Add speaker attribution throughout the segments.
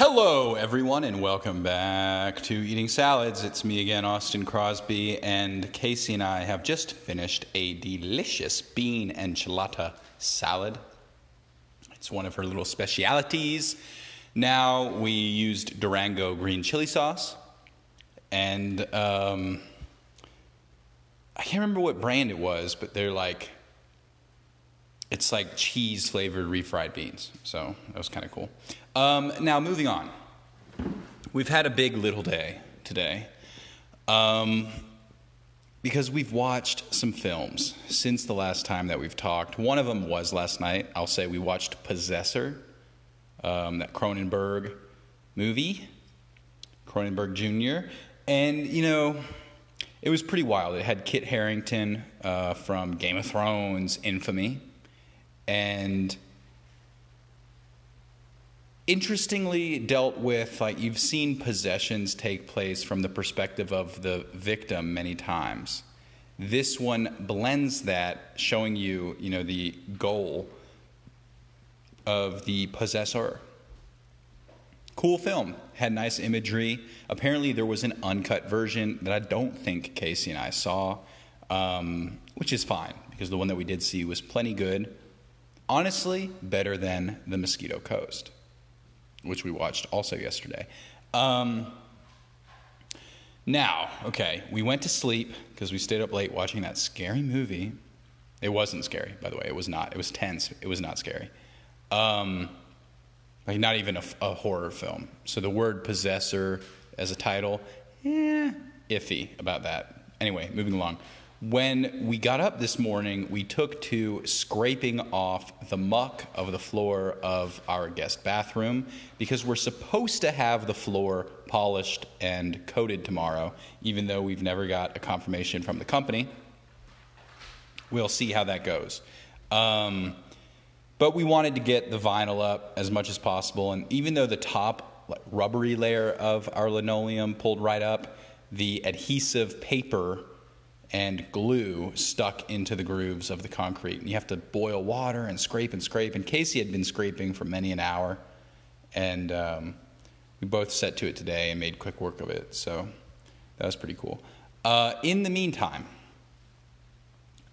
Speaker 1: Hello, everyone, and welcome back to Eating Salads. It's me again, Austin Crosby, and Casey and I have just finished a delicious bean enchilada salad. It's one of her little specialities. Now we used Durango green chili sauce, and um, I can't remember what brand it was, but they're like it's like cheese flavored refried beans. So that was kind of cool. Um, now, moving on. We've had a big little day today um, because we've watched some films since the last time that we've talked. One of them was last night. I'll say we watched Possessor, um, that Cronenberg movie, Cronenberg Jr. And, you know, it was pretty wild. It had Kit Harington uh, from Game of Thrones, Infamy and interestingly dealt with like you've seen possessions take place from the perspective of the victim many times. This one blends that showing you you know the goal of the possessor. Cool film had nice imagery. Apparently there was an uncut version that i don't think casey and i saw um, which is fine because the one that we did see was plenty good honestly better than The Mosquito Coast, which we watched also yesterday. Um, now, okay, we went to sleep because we stayed up late watching that scary movie. It wasn't scary, by the way. It was not. It was tense. It was not scary. Um, like not even a, a horror film. So the word possessor as a title, eh, iffy about that. Anyway, moving along. When we got up this morning, we took to scraping off the muck of the floor of our guest bathroom because we're supposed to have the floor polished and coated tomorrow, even though we've never got a confirmation from the company. We'll see how that goes. Um, but we wanted to get the vinyl up as much as possible, and even though the top rubbery layer of our linoleum pulled right up, the adhesive paper and glue stuck into the grooves of the concrete. And you have to boil water and scrape and scrape. And Casey had been scraping for many an hour, and um, we both set to it today and made quick work of it. So that was pretty cool. Uh, in the meantime,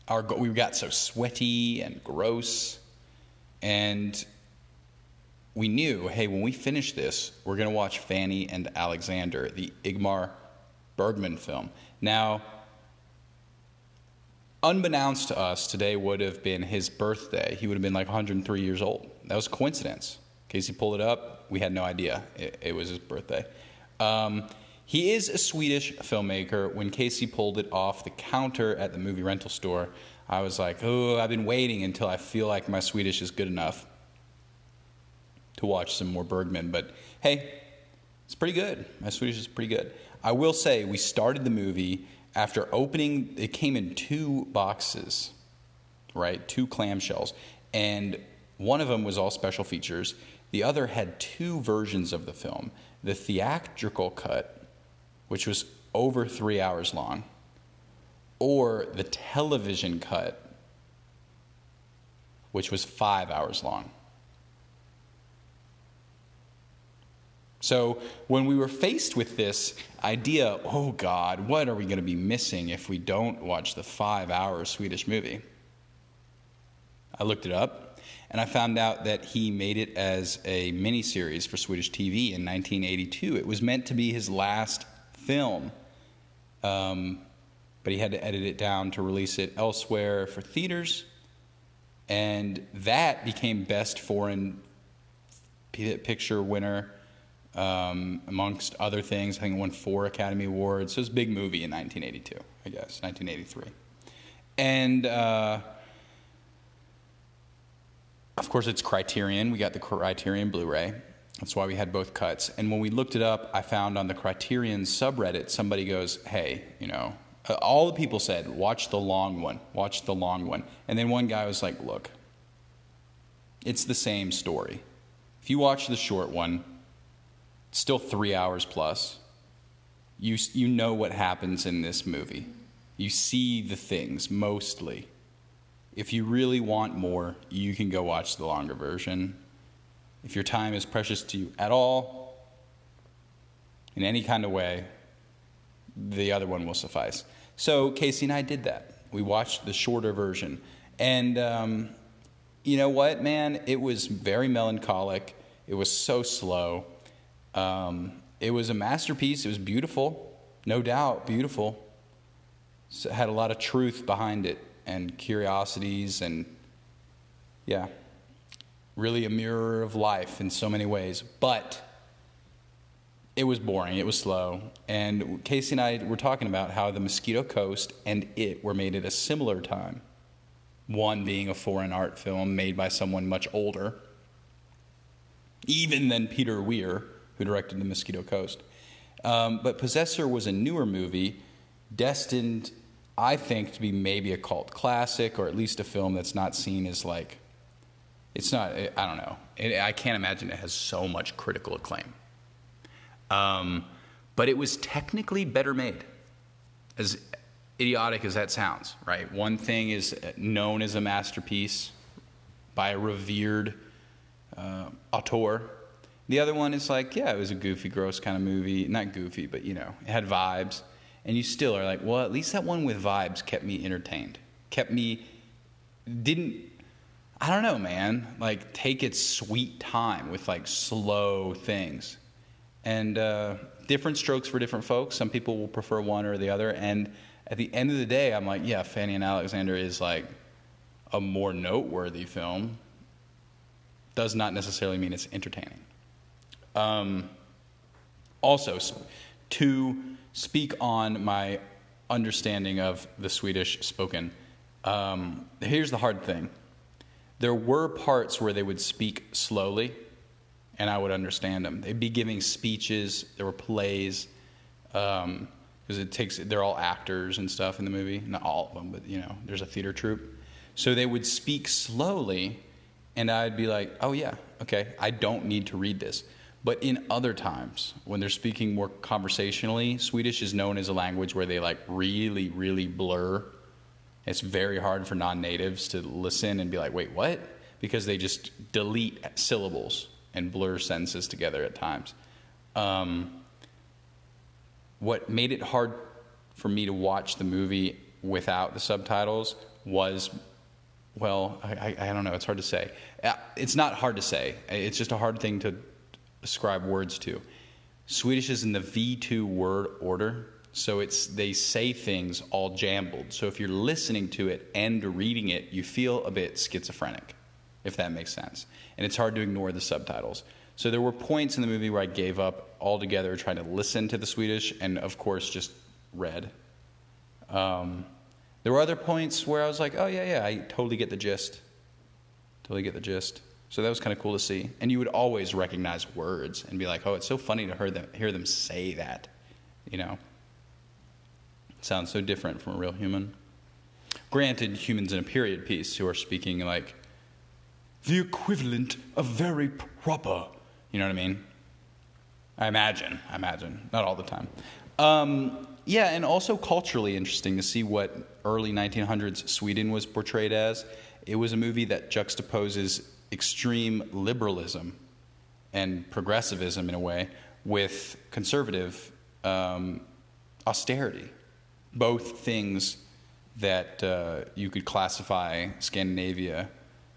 Speaker 1: our we got so sweaty and gross, and we knew, hey, when we finish this, we're going to watch Fanny and Alexander, the Ingmar Bergman film. Now, unbeknownst to us, today would have been his birthday. He would have been like 103 years old. That was a coincidence. Casey pulled it up. We had no idea it, it was his birthday. Um, he is a Swedish filmmaker. When Casey pulled it off the counter at the movie rental store, I was like, oh, I've been waiting until I feel like my Swedish is good enough to watch some more Bergman. But hey, it's pretty good. My Swedish is pretty good. I will say, we started the movie after opening, it came in two boxes, right? Two clamshells. And one of them was all special features. The other had two versions of the film the theatrical cut, which was over three hours long, or the television cut, which was five hours long. So when we were faced with this idea, oh God, what are we going to be missing if we don't watch the five hour Swedish movie? I looked it up and I found out that he made it as a miniseries for Swedish TV in 1982. It was meant to be his last film, um, but he had to edit it down to release it elsewhere for theaters. And that became Best Foreign Picture winner um, amongst other things. I think it won four Academy Awards. So it was a big movie in 1982, I guess, 1983. And uh, of course, it's Criterion. We got the Criterion Blu ray. That's why we had both cuts. And when we looked it up, I found on the Criterion subreddit, somebody goes, hey, you know, uh, all the people said, watch the long one, watch the long one. And then one guy was like, look, it's the same story. If you watch the short one, still three hours plus. You, you know what happens in this movie. You see the things mostly. If you really want more, you can go watch the longer version. If your time is precious to you at all, in any kind of way, the other one will suffice. So Casey and I did that. We watched the shorter version. And um, you know what, man? It was very melancholic. It was so slow. Um, it was a masterpiece. It was beautiful, no doubt, beautiful. So it had a lot of truth behind it and curiosities and, yeah, really a mirror of life in so many ways. But it was boring, it was slow. And Casey and I were talking about how the Mosquito Coast and it were made at a similar time. One being a foreign art film made by someone much older, even than Peter Weir, who directed The Mosquito Coast. Um, but Possessor was a newer movie destined, I think, to be maybe a cult classic or at least a film that's not seen as like, it's not, I don't know. It, I can't imagine it has so much critical acclaim. Um, but it was technically better made, as idiotic as that sounds, right? One thing is known as a masterpiece by a revered uh, auteur. The other one is like, yeah, it was a goofy, gross kind of movie. Not goofy, but you know, it had vibes. And you still are like, well, at least that one with vibes kept me entertained, kept me, didn't, I don't know, man, like take its sweet time with like slow things. And uh, different strokes for different folks. Some people will prefer one or the other. And at the end of the day, I'm like, yeah, Fanny and Alexander is like a more noteworthy film. Does not necessarily mean it's entertaining. Um, also, to speak on my understanding of the Swedish spoken, um, here's the hard thing. There were parts where they would speak slowly, and I would understand them. They'd be giving speeches. There were plays, because um, it takes. They're all actors and stuff in the movie. Not all of them, but you know, there's a theater troupe. So they would speak slowly, and I'd be like, "Oh yeah, okay. I don't need to read this." But in other times, when they're speaking more conversationally, Swedish is known as a language where they like really, really blur. It's very hard for non natives to listen and be like, wait, what? Because they just delete syllables and blur sentences together at times. Um, what made it hard for me to watch the movie without the subtitles was well I, I, don't know it's hard to say uh, it's not hard to say it's just a hard thing to ascribe words to. Swedish is in the V2 word order, so it's they say things all jumbled. So if you're listening to it and reading it, you feel a bit schizophrenic, if that makes sense. And it's hard to ignore the subtitles. So there were points in the movie where I gave up altogether trying to listen to the Swedish and of course just read. Um, there were other points where I was like, oh yeah, yeah, I totally get the gist. Totally get the gist. So that was kind of cool to see. And you would always recognize words and be like, oh, it's so funny to hear them, hear them say that. You know? It sounds so different from a real human. Granted, humans in a period piece who are speaking like the equivalent of very proper. You know what I mean? I imagine. I imagine. Not all the time. Um, yeah, and also culturally interesting to see what early 1900s Sweden was portrayed as. It was a movie that juxtaposes extreme liberalism and progressivism in a way with conservative um, austerity, both things that uh, you could classify Scandinavia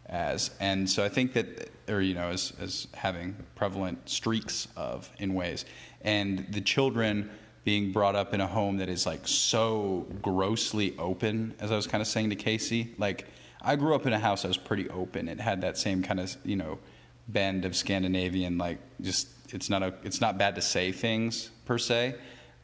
Speaker 1: as. And so I think that, or, you know, as, as having prevalent streaks of in ways. And the children being brought up in a home that is like so grossly open, as I was kind of saying to Casey, like, I grew up in a house that was pretty open. It had that same kind of you know bend of Scandinavian like just it's not a it's not bad to say things per se,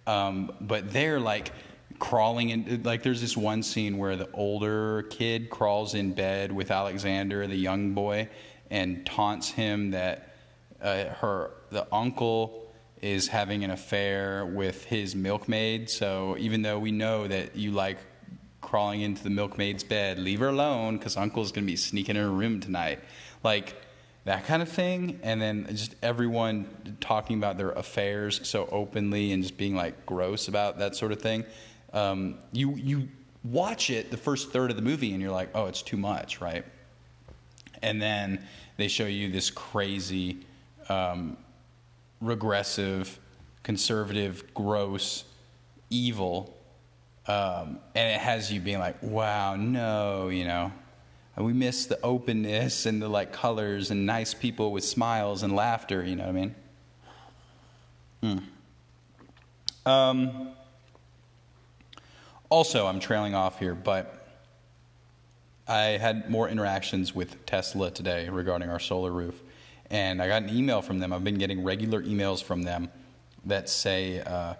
Speaker 1: um, but they're like crawling in like there's this one scene where the older kid crawls in bed with Alexander the young boy and taunts him that uh, her the uncle is having an affair with his milkmaid so even though we know that you like crawling into the milkmaid's bed. Leave her alone because Uncle's going to be sneaking in her room tonight. Like that kind of thing. And then just everyone talking about their affairs so openly and just being like gross about that sort of thing. Um, you, you watch it the first third of the movie and you're like, oh, it's too much, right? And then they show you this crazy, um, regressive conservative, gross, evil, um, and it has you being like, "Wow, no," you know. We miss the openness and the like colors and nice people with smiles and laughter. You know what I mean? Hmm. Um, also, I'm trailing off here, but I had more interactions with Tesla today regarding our solar roof. And I got an email from them. I've been getting regular emails from them that say, uh,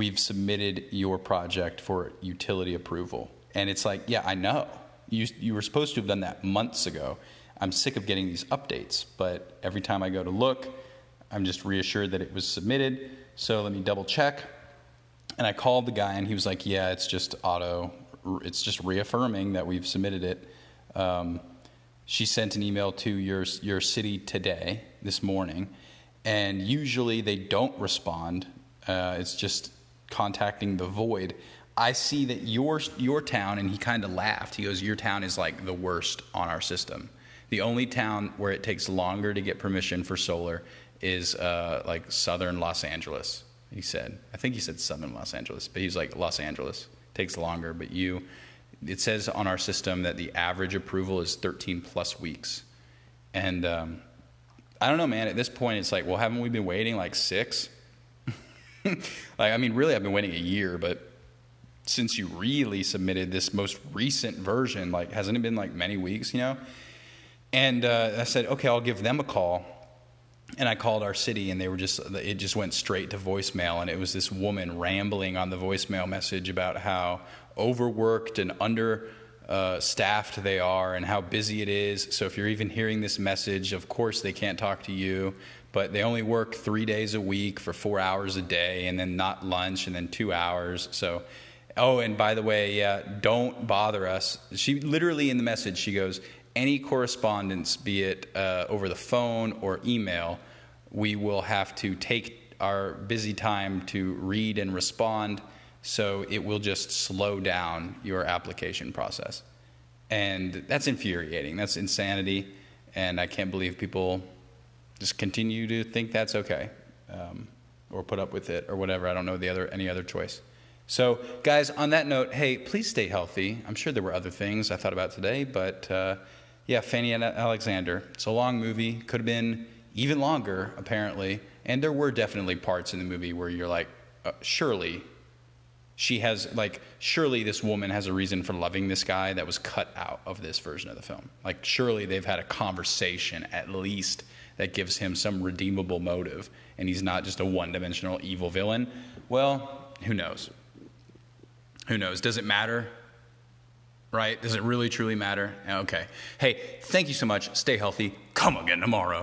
Speaker 1: We've submitted your project for utility approval. And it's like, Yeah, I know. You, you were supposed to have done that months ago. I'm sick of getting these updates, but every time I go to look, I'm just reassured that it was submitted. So let me double check. And I called the guy, and he was like, Yeah, it's just auto, it's just reaffirming that we've submitted it. Um, she sent an email to your, your city today, this morning, and usually they don't respond. Uh, it's just contacting the void. I see that your your town, and he kind of laughed. He goes, "Your town is like the worst on our system. The only town where it takes longer to get permission for solar is uh, like southern Los Angeles." He said, "I think he said southern Los Angeles, but he's like Los Angeles takes longer. But you, it says on our system that the average approval is 13 plus weeks, and um, I don't know, man. At this point, it's like, well, haven't we been waiting like six? like, I mean, really, I've been waiting a year, but since you really submitted this most recent version, like, hasn't it been like many weeks, you know? And uh, I said, okay, I'll give them a call. And I called our city, and they were just, it just went straight to voicemail. And it was this woman rambling on the voicemail message about how overworked and under uh, staffed they are and how busy it is. So if you're even hearing this message, of course they can't talk to you, but they only work three days a week for four hours a day, and then not lunch, and then two hours. So Oh, and by the way, yeah, don't bother us. She literally in the message, she goes, any correspondence, be it uh, over the phone or email, we will have to take our busy time to read and respond. So it will just slow down your application process. And that's infuriating. That's insanity. And I can't believe people just continue to think that's okay um, or put up with it or whatever. I don't know the other, any other choice. So, guys, on that note, hey, please stay healthy. I'm sure there were other things I thought about today, but uh, yeah, Fanny and Alexander. It's a long movie. Could have been even longer, apparently. And there were definitely parts in the movie where you're like, uh, surely she has, like, surely this woman has a reason for loving this guy that was cut out of this version of the film. Like, surely they've had a conversation at least that gives him some redeemable motive, and he's not just a one dimensional evil villain. Well, who knows? Who knows? Does it matter? Right? Does it really truly matter? Okay. Hey, thank you so much. Stay healthy. Come again tomorrow.